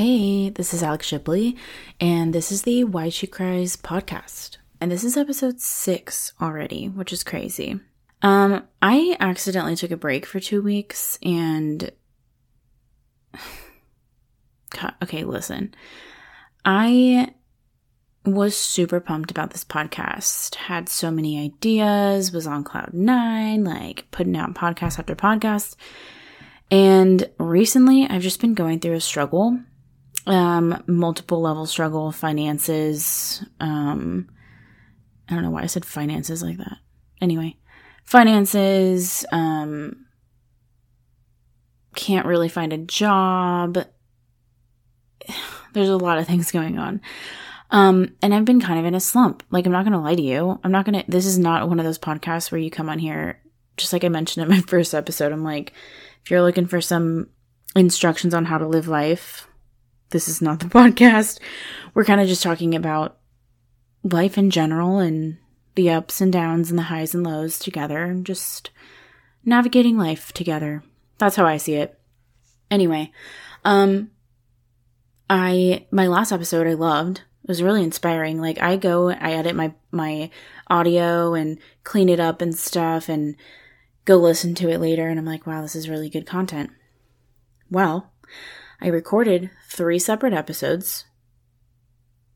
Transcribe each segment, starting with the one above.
Hey, this is Alex Shipley, and this is the Why She Cries podcast. And this is episode six already, which is crazy. Um, I accidentally took a break for two weeks and. okay, listen. I was super pumped about this podcast. Had so many ideas, was on cloud nine, like putting out podcast after podcast. And recently I've just been going through a struggle um, multiple level struggle, finances. Um, I don't know why I said finances like that. Anyway, finances. Um, can't really find a job. There's a lot of things going on. Um, and I've been kind of in a slump. Like, I'm not going to lie to you. I'm not going to, this is not one of those podcasts where you come on here, just like I mentioned in my first episode. I'm like, if you're looking for some instructions on how to live life, this is not the podcast. We're kind of just talking about life in general and the ups and downs and the highs and lows together and just navigating life together. That's how I see it. Anyway, um I my last episode I loved. It was really inspiring. Like I go I edit my my audio and clean it up and stuff and go listen to it later and I'm like, wow, this is really good content. Well, I recorded three separate episodes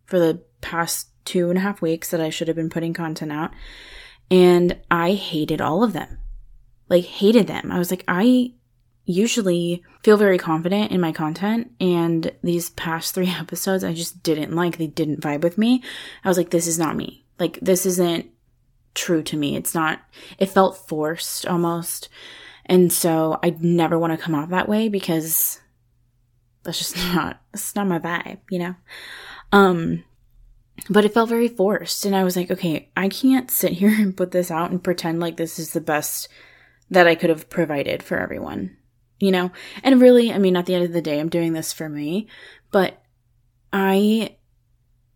for the past two and a half weeks that I should have been putting content out. And I hated all of them. Like, hated them. I was like, I usually feel very confident in my content. And these past three episodes, I just didn't like. They didn't vibe with me. I was like, this is not me. Like, this isn't true to me. It's not, it felt forced almost. And so I never want to come off that way because that's just not that's not my vibe, you know? Um but it felt very forced and I was like, okay, I can't sit here and put this out and pretend like this is the best that I could have provided for everyone. You know? And really, I mean, at the end of the day, I'm doing this for me, but I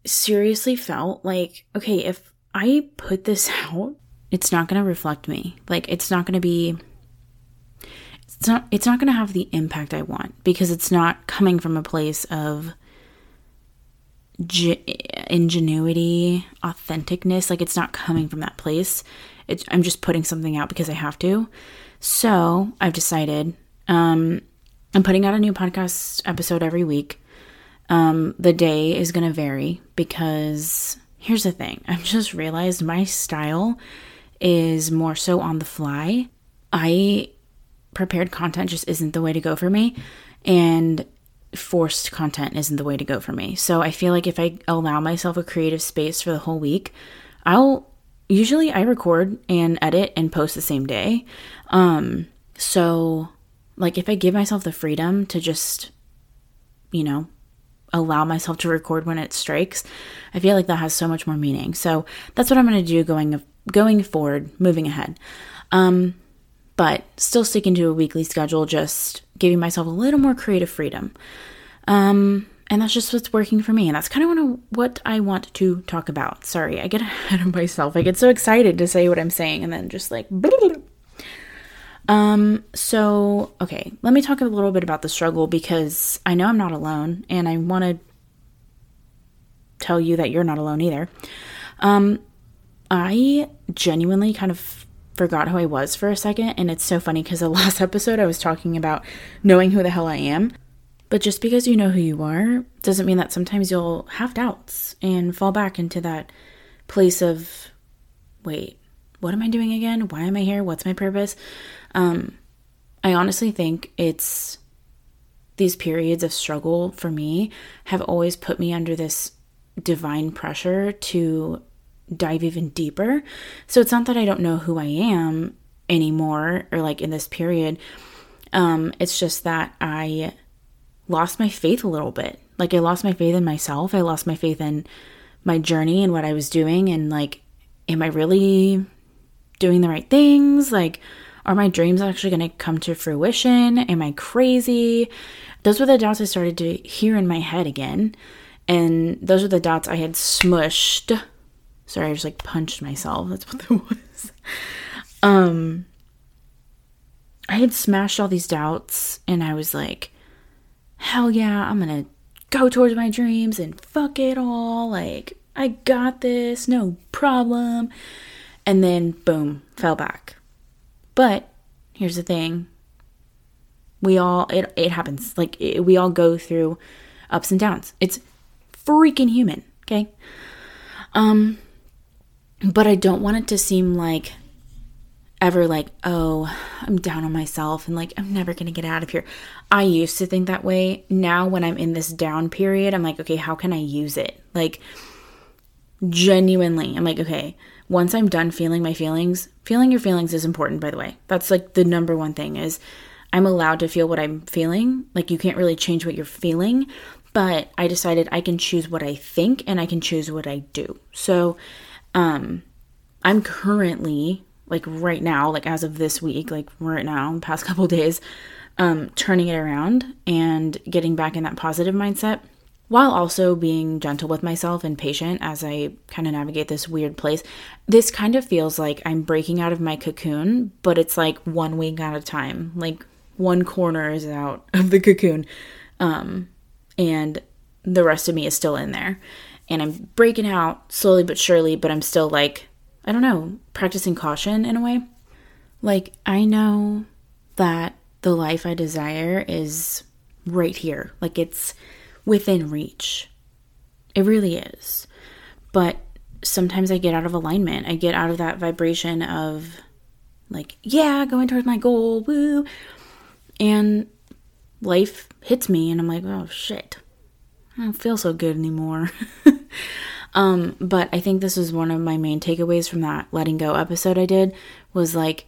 seriously felt like, okay, if I put this out, it's not going to reflect me. Like, it's not going to be it's not it's not going to have the impact I want because it's not coming from a place of ingenuity, authenticness. Like it's not coming from that place. It's, I'm just putting something out because I have to. So I've decided um, I'm putting out a new podcast episode every week. Um, the day is going to vary because here's the thing I've just realized my style is more so on the fly. I prepared content just isn't the way to go for me. And forced content isn't the way to go for me. So I feel like if I allow myself a creative space for the whole week, I'll usually I record and edit and post the same day. Um so like if I give myself the freedom to just you know, allow myself to record when it strikes, I feel like that has so much more meaning. So that's what I'm going to do going going forward, moving ahead. Um but still sticking to a weekly schedule, just giving myself a little more creative freedom. Um, and that's just what's working for me. And that's kind of what I want to talk about. Sorry, I get ahead of myself. I get so excited to say what I'm saying and then just like. Um, so, okay, let me talk a little bit about the struggle because I know I'm not alone and I want to tell you that you're not alone either. Um, I genuinely kind of forgot who I was for a second. And it's so funny because the last episode I was talking about knowing who the hell I am. But just because you know who you are doesn't mean that sometimes you'll have doubts and fall back into that place of, wait, what am I doing again? Why am I here? What's my purpose? Um, I honestly think it's these periods of struggle for me have always put me under this divine pressure to dive even deeper. So it's not that I don't know who I am anymore or like in this period. Um, it's just that I lost my faith a little bit. Like I lost my faith in myself. I lost my faith in my journey and what I was doing and like am I really doing the right things? Like are my dreams actually going to come to fruition? Am I crazy? Those were the doubts I started to hear in my head again. And those are the doubts I had smushed Sorry, I just like punched myself. That's what that was. Um I had smashed all these doubts and I was like, hell yeah, I'm gonna go towards my dreams and fuck it all. Like, I got this, no problem. And then, boom, fell back. But here's the thing we all, it, it happens. Like, it, we all go through ups and downs. It's freaking human, okay? Um, but I don't want it to seem like ever like, oh, I'm down on myself and like, I'm never going to get out of here. I used to think that way. Now, when I'm in this down period, I'm like, okay, how can I use it? Like, genuinely, I'm like, okay, once I'm done feeling my feelings, feeling your feelings is important, by the way. That's like the number one thing is I'm allowed to feel what I'm feeling. Like, you can't really change what you're feeling, but I decided I can choose what I think and I can choose what I do. So, um, I'm currently like right now, like as of this week, like right now, past couple days, um, turning it around and getting back in that positive mindset while also being gentle with myself and patient as I kind of navigate this weird place. This kind of feels like I'm breaking out of my cocoon, but it's like one week at a time. Like one corner is out of the cocoon, um, and the rest of me is still in there. And I'm breaking out slowly but surely, but I'm still like I don't know, practicing caution in a way. Like, I know that the life I desire is right here. Like, it's within reach. It really is. But sometimes I get out of alignment. I get out of that vibration of, like, yeah, going towards my goal, woo. And life hits me, and I'm like, oh shit, I don't feel so good anymore. Um, but I think this was one of my main takeaways from that letting go episode I did was like,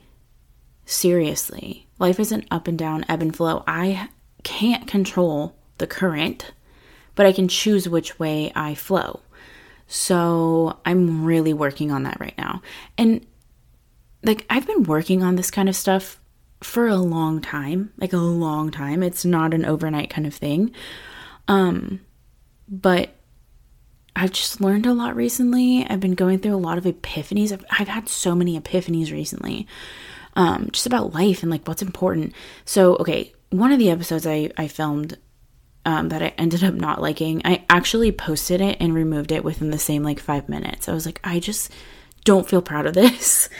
seriously, life is an up and down, ebb and flow. I can't control the current, but I can choose which way I flow. So I'm really working on that right now. And like, I've been working on this kind of stuff for a long time, like a long time. It's not an overnight kind of thing. Um, but I've just learned a lot recently. I've been going through a lot of epiphanies. I've, I've had so many epiphanies recently, um, just about life and like what's important. So, okay, one of the episodes I, I filmed um, that I ended up not liking, I actually posted it and removed it within the same like five minutes. I was like, I just don't feel proud of this.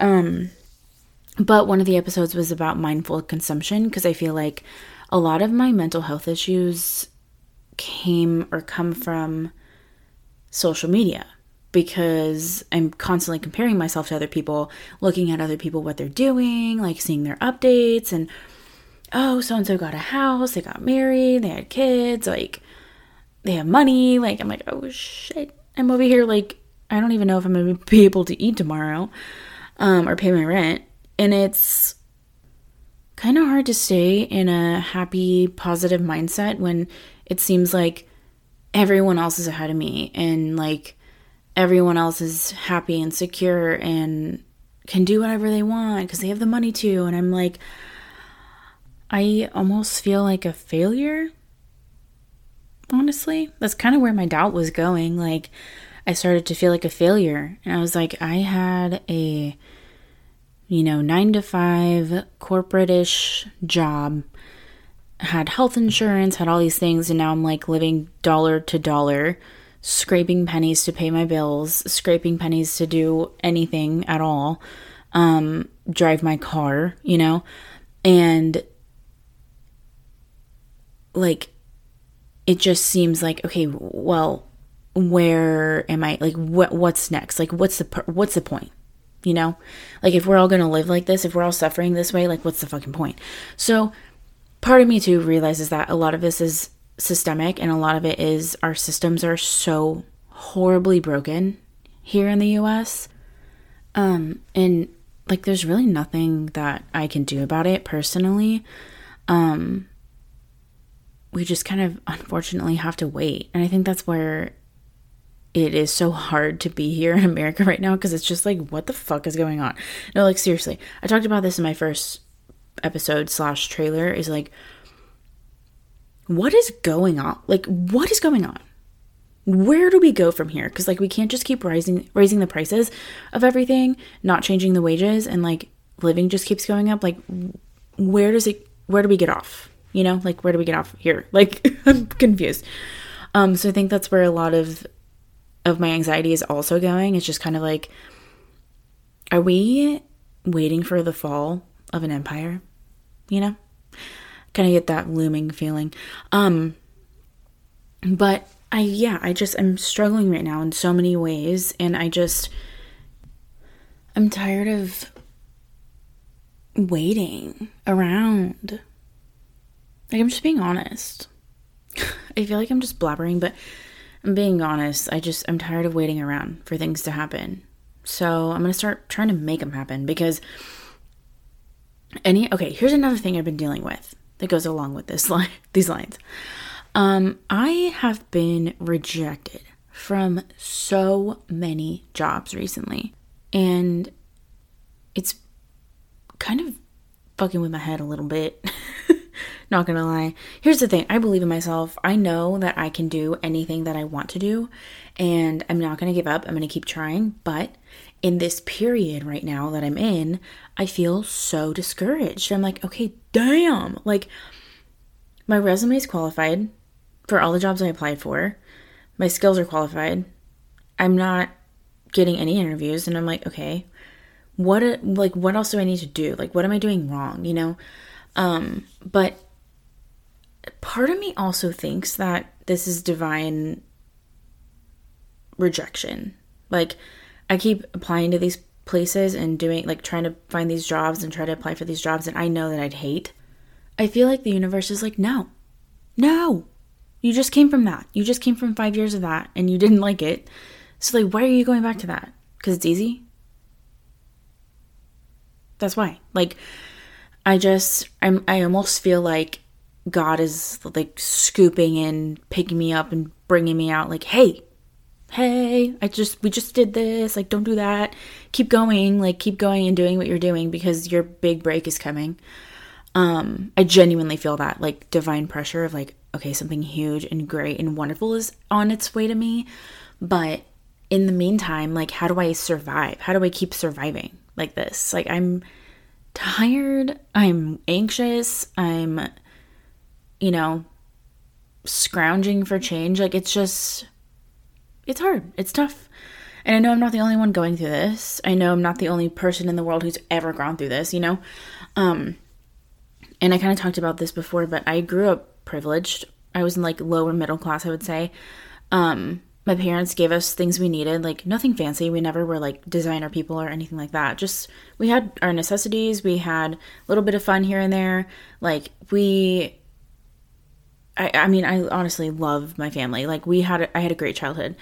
Um, but one of the episodes was about mindful consumption because I feel like a lot of my mental health issues came or come from social media because I'm constantly comparing myself to other people, looking at other people, what they're doing, like seeing their updates, and oh, so and so got a house, they got married, they had kids, like they have money. Like, I'm like, oh shit, I'm over here, like, I don't even know if I'm gonna be able to eat tomorrow um, or pay my rent. And it's kind of hard to stay in a happy, positive mindset when it seems like everyone else is ahead of me and like everyone else is happy and secure and can do whatever they want because they have the money to and I'm like I almost feel like a failure honestly. That's kind of where my doubt was going. Like I started to feel like a failure and I was like I had a you know 9 to 5 corporate-ish job had health insurance, had all these things, and now I'm like living dollar to dollar, scraping pennies to pay my bills, scraping pennies to do anything at all, um, drive my car, you know? And like, it just seems like, okay, well, where am I? Like, what, what's next? Like, what's the, what's the point? You know? Like, if we're all gonna live like this, if we're all suffering this way, like, what's the fucking point? So, part of me too realizes that a lot of this is systemic and a lot of it is our systems are so horribly broken here in the US. Um and like there's really nothing that I can do about it personally. Um we just kind of unfortunately have to wait. And I think that's where it is so hard to be here in America right now because it's just like what the fuck is going on? No, like seriously. I talked about this in my first episode slash trailer is like, what is going on? Like, what is going on? Where do we go from here? Because like we can't just keep rising raising the prices of everything, not changing the wages, and like living just keeps going up. Like, where does it? Where do we get off? You know, like where do we get off here? Like I'm confused. Um, so I think that's where a lot of of my anxiety is also going. It's just kind of like, are we waiting for the fall of an empire? You know, kind of get that looming feeling. Um, but I yeah, I just I'm struggling right now in so many ways, and I just I'm tired of waiting around. Like, I'm just being honest. I feel like I'm just blabbering, but I'm being honest. I just, I'm tired of waiting around for things to happen. So I'm going to start trying to make them happen because any, okay, here's another thing I've been dealing with that goes along with this line, these lines. Um, I have been rejected from so many jobs recently. And it's kind of fucking with my head a little bit. Not gonna lie. Here's the thing I believe in myself. I know that I can do anything that I want to do, and I'm not gonna give up. I'm gonna keep trying. But in this period right now that I'm in, I feel so discouraged. I'm like, okay, damn. Like, my resume is qualified for all the jobs I applied for, my skills are qualified. I'm not getting any interviews, and I'm like, okay, what like what else do I need to do? Like what am I doing wrong, you know? Um but part of me also thinks that this is divine rejection. Like I keep applying to these places and doing like trying to find these jobs and try to apply for these jobs and I know that I'd hate. I feel like the universe is like, "No. No. You just came from that. You just came from 5 years of that and you didn't like it. So like why are you going back to that? Cuz it's easy? That's why. Like I just I'm I almost feel like God is like scooping in, picking me up and bringing me out like, "Hey, hey, I just we just did this. Like don't do that. Keep going. Like keep going and doing what you're doing because your big break is coming." Um I genuinely feel that like divine pressure of like, okay, something huge and great and wonderful is on its way to me, but in the meantime, like how do I survive? How do I keep surviving? like this. Like I'm tired, I'm anxious, I'm you know, scrounging for change. Like it's just it's hard. It's tough. And I know I'm not the only one going through this. I know I'm not the only person in the world who's ever gone through this, you know? Um and I kind of talked about this before, but I grew up privileged. I was in like lower middle class, I would say. Um my parents gave us things we needed, like nothing fancy. We never were like designer people or anything like that. Just we had our necessities, we had a little bit of fun here and there. Like we I I mean, I honestly love my family. Like we had a, I had a great childhood.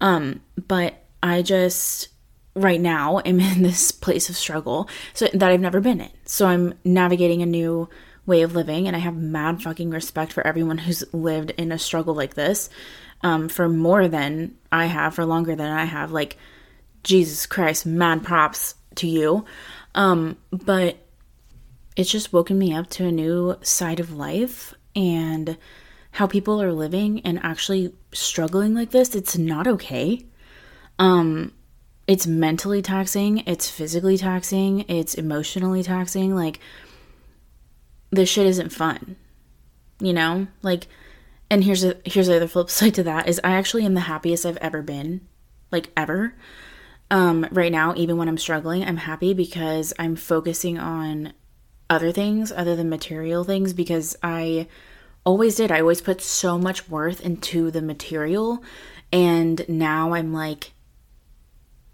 Um, but I just right now am in this place of struggle so that I've never been in. So I'm navigating a new way of living and I have mad fucking respect for everyone who's lived in a struggle like this um, for more than I have, for longer than I have. Like, Jesus Christ, mad props to you. Um, but it's just woken me up to a new side of life and how people are living and actually struggling like this. It's not okay. Um, it's mentally taxing, it's physically taxing, it's emotionally taxing. Like, this shit isn't fun. You know? Like, and here's a here's the other flip side to that is I actually am the happiest I've ever been, like ever. Um, right now, even when I'm struggling, I'm happy because I'm focusing on other things other than material things because I always did. I always put so much worth into the material, and now I'm like,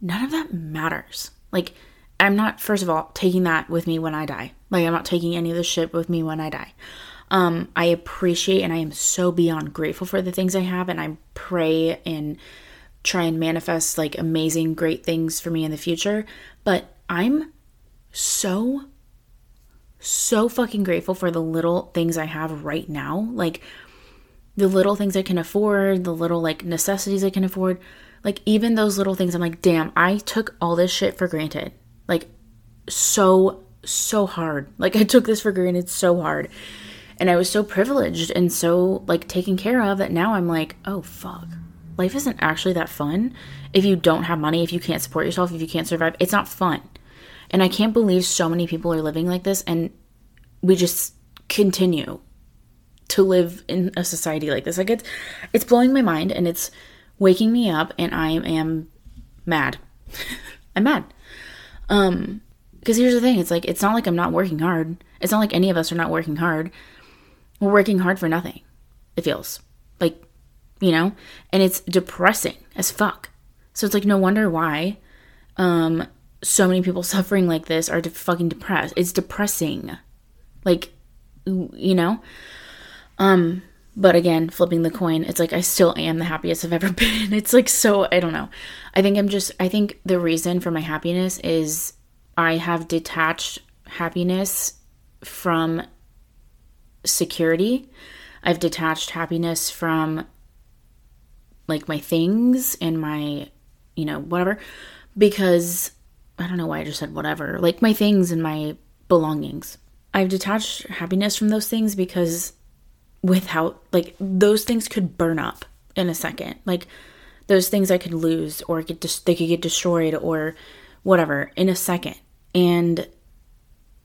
none of that matters. Like, I'm not, first of all, taking that with me when I die. Like, I'm not taking any of this shit with me when I die. Um, I appreciate and I am so beyond grateful for the things I have, and I pray and try and manifest like amazing, great things for me in the future. But I'm so, so fucking grateful for the little things I have right now. Like the little things I can afford, the little like necessities I can afford. Like even those little things, I'm like, damn, I took all this shit for granted. Like so, so hard. Like I took this for granted so hard. And I was so privileged and so like taken care of that now I'm like, oh fuck. Life isn't actually that fun if you don't have money, if you can't support yourself, if you can't survive. It's not fun. And I can't believe so many people are living like this and we just continue to live in a society like this. Like it's it's blowing my mind and it's waking me up and I am mad. I'm mad. Um because here's the thing, it's like it's not like I'm not working hard. It's not like any of us are not working hard. We're working hard for nothing. It feels like, you know, and it's depressing as fuck. So it's like no wonder why um so many people suffering like this are de- fucking depressed. It's depressing. Like you know? Um but again, flipping the coin, it's like I still am the happiest I've ever been. It's like so I don't know. I think I'm just I think the reason for my happiness is I have detached happiness from security. I've detached happiness from like my things and my, you know, whatever, because I don't know why I just said whatever, like my things and my belongings. I've detached happiness from those things because without, like, those things could burn up in a second. Like, those things I could lose or get they could get destroyed or whatever in a second. And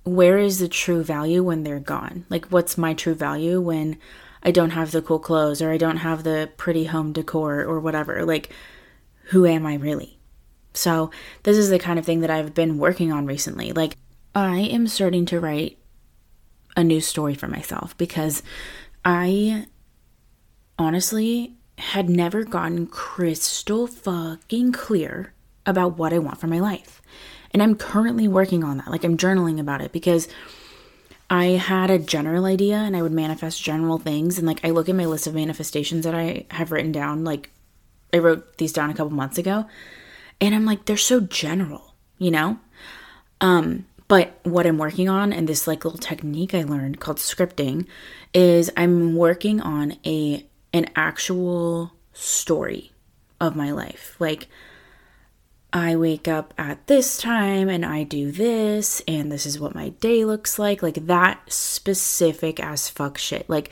where is the true value when they're gone? Like, what's my true value when I don't have the cool clothes or I don't have the pretty home decor or whatever? Like, who am I really? So, this is the kind of thing that I've been working on recently. Like, I am starting to write a new story for myself because I honestly had never gotten crystal fucking clear about what I want for my life. And I'm currently working on that. Like I'm journaling about it because I had a general idea and I would manifest general things. And like I look at my list of manifestations that I have written down, like I wrote these down a couple months ago. And I'm like, they're so general, you know? Um, but what I'm working on and this like little technique I learned called scripting is I'm working on a an actual story of my life. Like I wake up at this time and I do this and this is what my day looks like. Like that specific as fuck shit. Like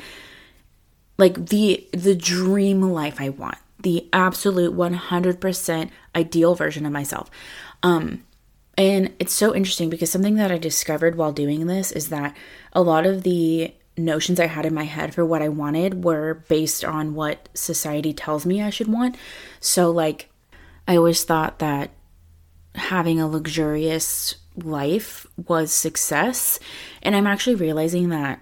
like the the dream life I want. The absolute 100% ideal version of myself. Um and it's so interesting because something that I discovered while doing this is that a lot of the notions I had in my head for what I wanted were based on what society tells me I should want. So like I always thought that having a luxurious life was success. And I'm actually realizing that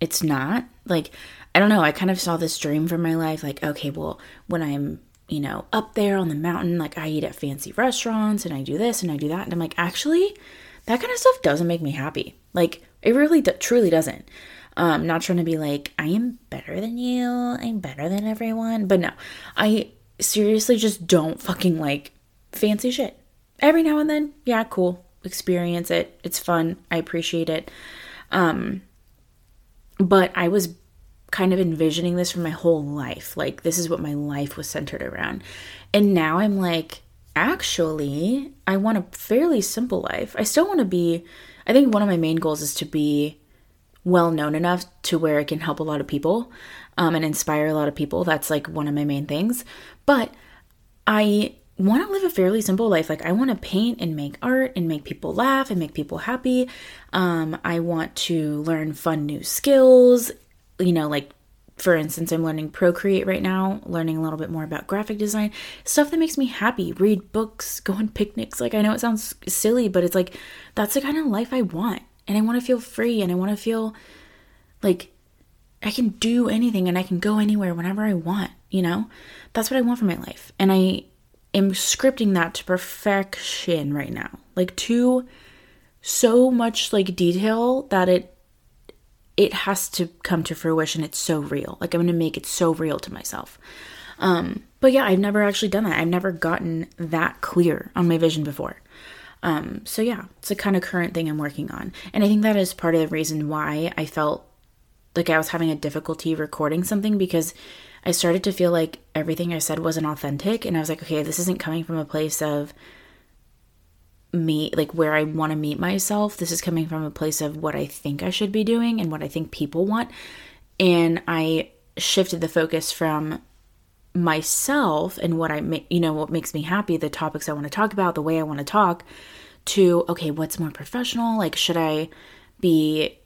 it's not. Like, I don't know, I kind of saw this dream for my life. Like, okay, well, when I'm, you know, up there on the mountain, like I eat at fancy restaurants and I do this and I do that. And I'm like, actually, that kind of stuff doesn't make me happy. Like, it really do- truly doesn't. Um, not trying to be like, I am better than you, I'm better than everyone. But no, I seriously just don't fucking like fancy shit. Every now and then, yeah, cool. Experience it. It's fun. I appreciate it. Um but I was kind of envisioning this for my whole life. Like this is what my life was centered around. And now I'm like actually, I want a fairly simple life. I still want to be I think one of my main goals is to be well known enough to where I can help a lot of people um, and inspire a lot of people. That's like one of my main things. But I want to live a fairly simple life. Like I want to paint and make art and make people laugh and make people happy. Um, I want to learn fun new skills. You know, like for instance, I'm learning Procreate right now, learning a little bit more about graphic design, stuff that makes me happy. Read books, go on picnics. Like I know it sounds silly, but it's like that's the kind of life I want. And I want to feel free and I want to feel like I can do anything and I can go anywhere whenever I want, you know? That's what I want for my life. And I am scripting that to perfection right now. Like to so much like detail that it it has to come to fruition. It's so real. Like I'm going to make it so real to myself. Um but yeah, I've never actually done that. I've never gotten that clear on my vision before. Um, so yeah, it's a kind of current thing I'm working on. And I think that is part of the reason why I felt like I was having a difficulty recording something because I started to feel like everything I said wasn't authentic. And I was like, okay, this isn't coming from a place of me, like where I want to meet myself. This is coming from a place of what I think I should be doing and what I think people want. And I shifted the focus from myself and what I, make, you know, what makes me happy, the topics I want to talk about, the way I want to talk, to, okay, what's more professional? Like, should I be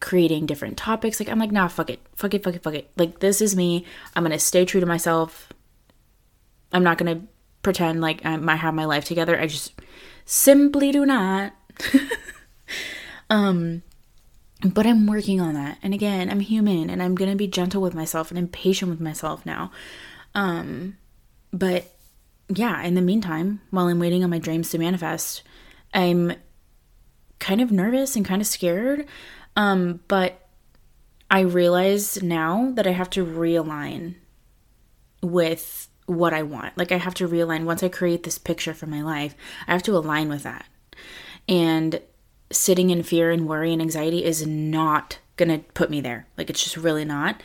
creating different topics. Like I'm like, nah, fuck it. Fuck it, fuck it, fuck it. Like this is me. I'm gonna stay true to myself. I'm not gonna pretend like I might have my life together. I just simply do not. um but I'm working on that. And again, I'm human and I'm going to be gentle with myself and I'm patient with myself now. Um but yeah, in the meantime, while I'm waiting on my dreams to manifest, I'm kind of nervous and kind of scared. Um but I realize now that I have to realign with what I want. Like I have to realign once I create this picture for my life, I have to align with that. And sitting in fear and worry and anxiety is not going to put me there. Like it's just really not.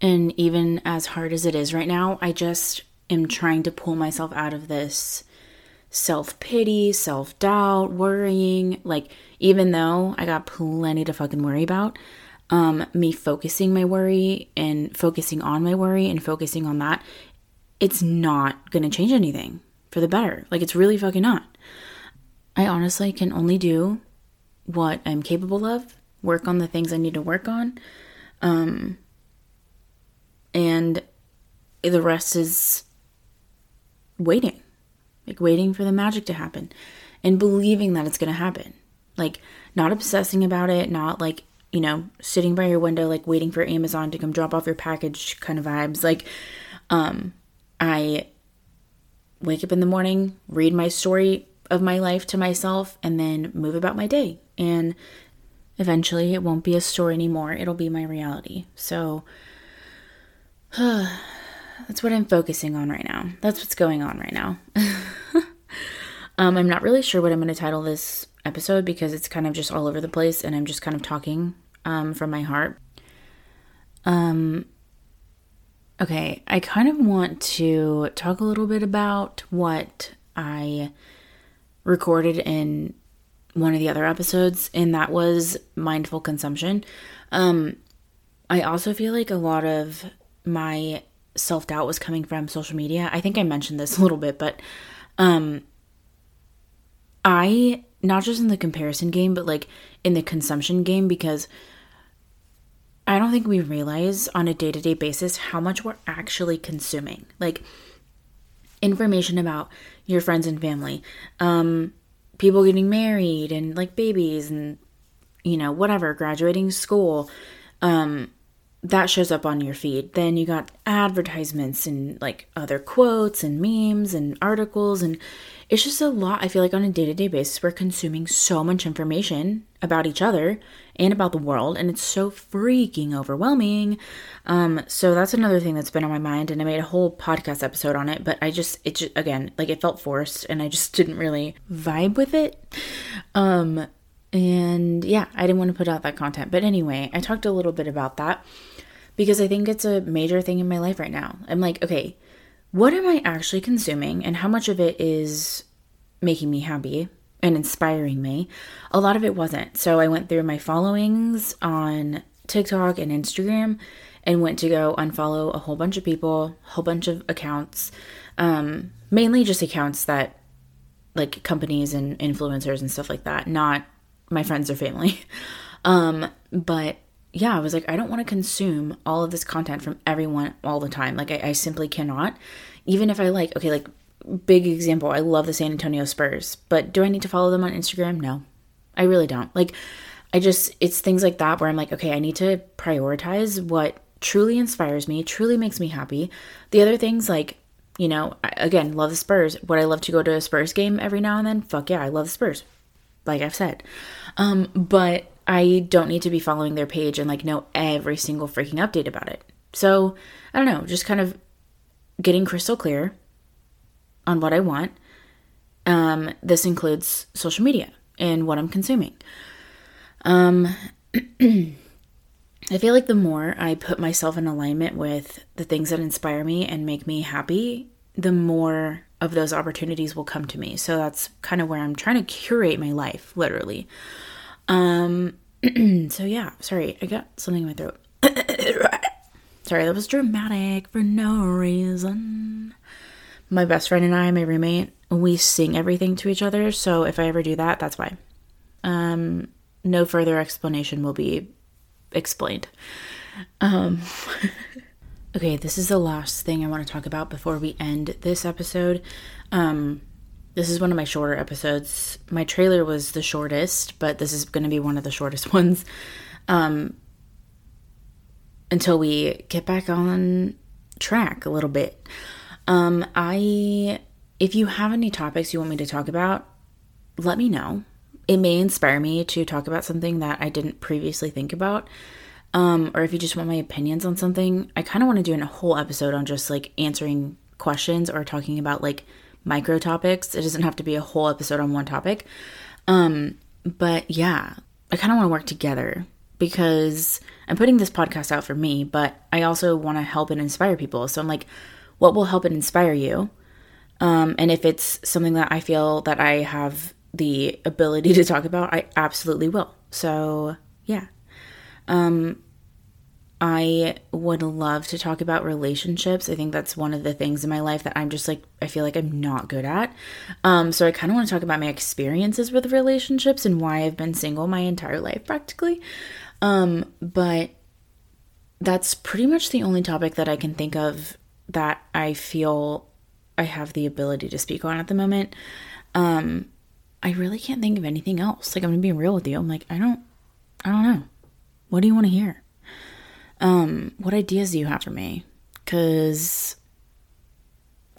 And even as hard as it is right now, I just am trying to pull myself out of this self pity, self doubt, worrying. Like, even though I got plenty to fucking worry about, um, me focusing my worry and focusing on my worry and focusing on that, it's not gonna change anything for the better. Like, it's really fucking not. I honestly can only do what I'm capable of, work on the things I need to work on. Um, and the rest is waiting, like waiting for the magic to happen and believing that it's going to happen. Like, not obsessing about it, not like, you know, sitting by your window, like waiting for Amazon to come drop off your package kind of vibes. Like, um, I wake up in the morning, read my story, of my life to myself and then move about my day. And eventually it won't be a story anymore, it'll be my reality. So that's what I'm focusing on right now. That's what's going on right now. um, I'm not really sure what I'm going to title this episode because it's kind of just all over the place and I'm just kind of talking um, from my heart. Um, okay, I kind of want to talk a little bit about what I recorded in one of the other episodes, and that was mindful consumption. Um, I also feel like a lot of my self doubt was coming from social media. I think I mentioned this a little bit, but um, I, not just in the comparison game, but like in the consumption game, because I don't think we realize on a day to day basis how much we're actually consuming. Like, information about your friends and family, um, people getting married and like babies and you know whatever, graduating school, um, that shows up on your feed. Then you got advertisements and like other quotes and memes and articles and it's just a lot. I feel like on a day-to-day basis we're consuming so much information about each other and about the world and it's so freaking overwhelming. Um so that's another thing that's been on my mind and I made a whole podcast episode on it, but I just it just again, like it felt forced and I just didn't really vibe with it. Um and yeah, I didn't want to put out that content. But anyway, I talked a little bit about that because I think it's a major thing in my life right now. I'm like, okay, what am I actually consuming and how much of it is making me happy and inspiring me? A lot of it wasn't. So I went through my followings on TikTok and Instagram and went to go unfollow a whole bunch of people, a whole bunch of accounts, um, mainly just accounts that like companies and influencers and stuff like that, not my friends or family. Um, but yeah, I was like, I don't want to consume all of this content from everyone all the time. Like, I, I simply cannot. Even if I like, okay, like, big example, I love the San Antonio Spurs, but do I need to follow them on Instagram? No, I really don't. Like, I just, it's things like that where I'm like, okay, I need to prioritize what truly inspires me, truly makes me happy. The other things, like, you know, again, love the Spurs. Would I love to go to a Spurs game every now and then? Fuck yeah, I love the Spurs like I've said. Um, but I don't need to be following their page and like know every single freaking update about it. So I don't know, just kind of getting crystal clear on what I want. Um, this includes social media and what I'm consuming. Um, I feel like the more I put myself in alignment with the things that inspire me and make me happy, the more of those opportunities will come to me. So that's kind of where I'm trying to curate my life, literally. Um so yeah, sorry, I got something in my throat. sorry, that was dramatic for no reason. My best friend and I, my roommate, we sing everything to each other, so if I ever do that, that's why. Um no further explanation will be explained. Um, okay, this is the last thing I want to talk about before we end this episode. Um, this is one of my shorter episodes. My trailer was the shortest, but this is going to be one of the shortest ones. Um, until we get back on track a little bit. Um, I, if you have any topics you want me to talk about, let me know. It may inspire me to talk about something that I didn't previously think about. Um, or if you just want my opinions on something, I kind of want to do a whole episode on just like answering questions or talking about like micro topics. It doesn't have to be a whole episode on one topic. Um, but yeah, I kind of want to work together because I'm putting this podcast out for me, but I also want to help and inspire people. So I'm like, what will help and inspire you? Um, and if it's something that I feel that I have the ability to talk about, I absolutely will. So yeah. Um, I would love to talk about relationships. I think that's one of the things in my life that I'm just like, I feel like I'm not good at. Um, so I kind of want to talk about my experiences with relationships and why I've been single my entire life practically. Um, but that's pretty much the only topic that I can think of that I feel I have the ability to speak on at the moment. Um, I really can't think of anything else. Like I'm gonna be real with you. I'm like, I don't I don't know. What do you want to hear? Um, what ideas do you have for me? Cause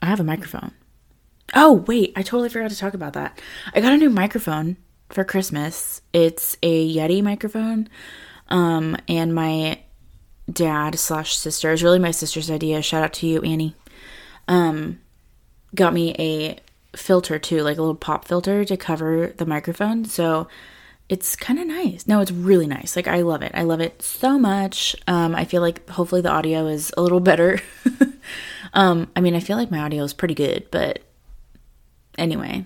I have a microphone. Oh, wait, I totally forgot to talk about that. I got a new microphone for Christmas. It's a Yeti microphone. Um, and my dad slash sister is really my sister's idea. Shout out to you, Annie. Um, got me a filter too, like a little pop filter to cover the microphone. So it's kind of nice. No, it's really nice. Like I love it. I love it so much. Um, I feel like hopefully the audio is a little better. um, I mean, I feel like my audio is pretty good, but anyway.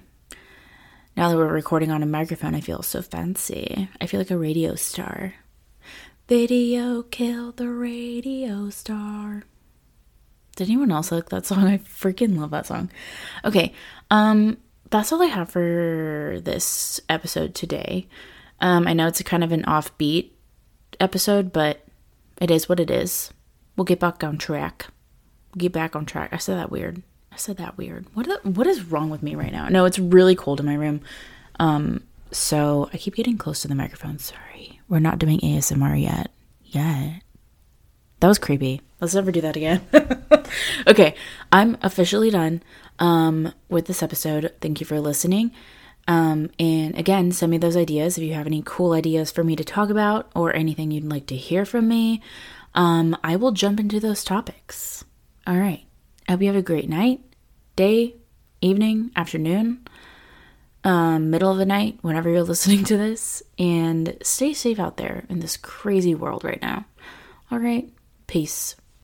Now that we're recording on a microphone, I feel so fancy. I feel like a radio star. Video killed the radio star. Did anyone else like that song? I freaking love that song. Okay, um, that's all I have for this episode today. Um, I know it's a kind of an offbeat episode, but it is what it is. We'll get back on track. We'll get back on track. I said that weird. I said that weird. What what is wrong with me right now? No, it's really cold in my room. Um, so I keep getting close to the microphone. Sorry. We're not doing ASMR yet. Yet. That was creepy. Let's never do that again. okay, I'm officially done um, with this episode. Thank you for listening. Um, and again, send me those ideas if you have any cool ideas for me to talk about or anything you'd like to hear from me. Um, I will jump into those topics. All right. I hope you have a great night, day, evening, afternoon, um, middle of the night, whenever you're listening to this, and stay safe out there in this crazy world right now. All right. Peace.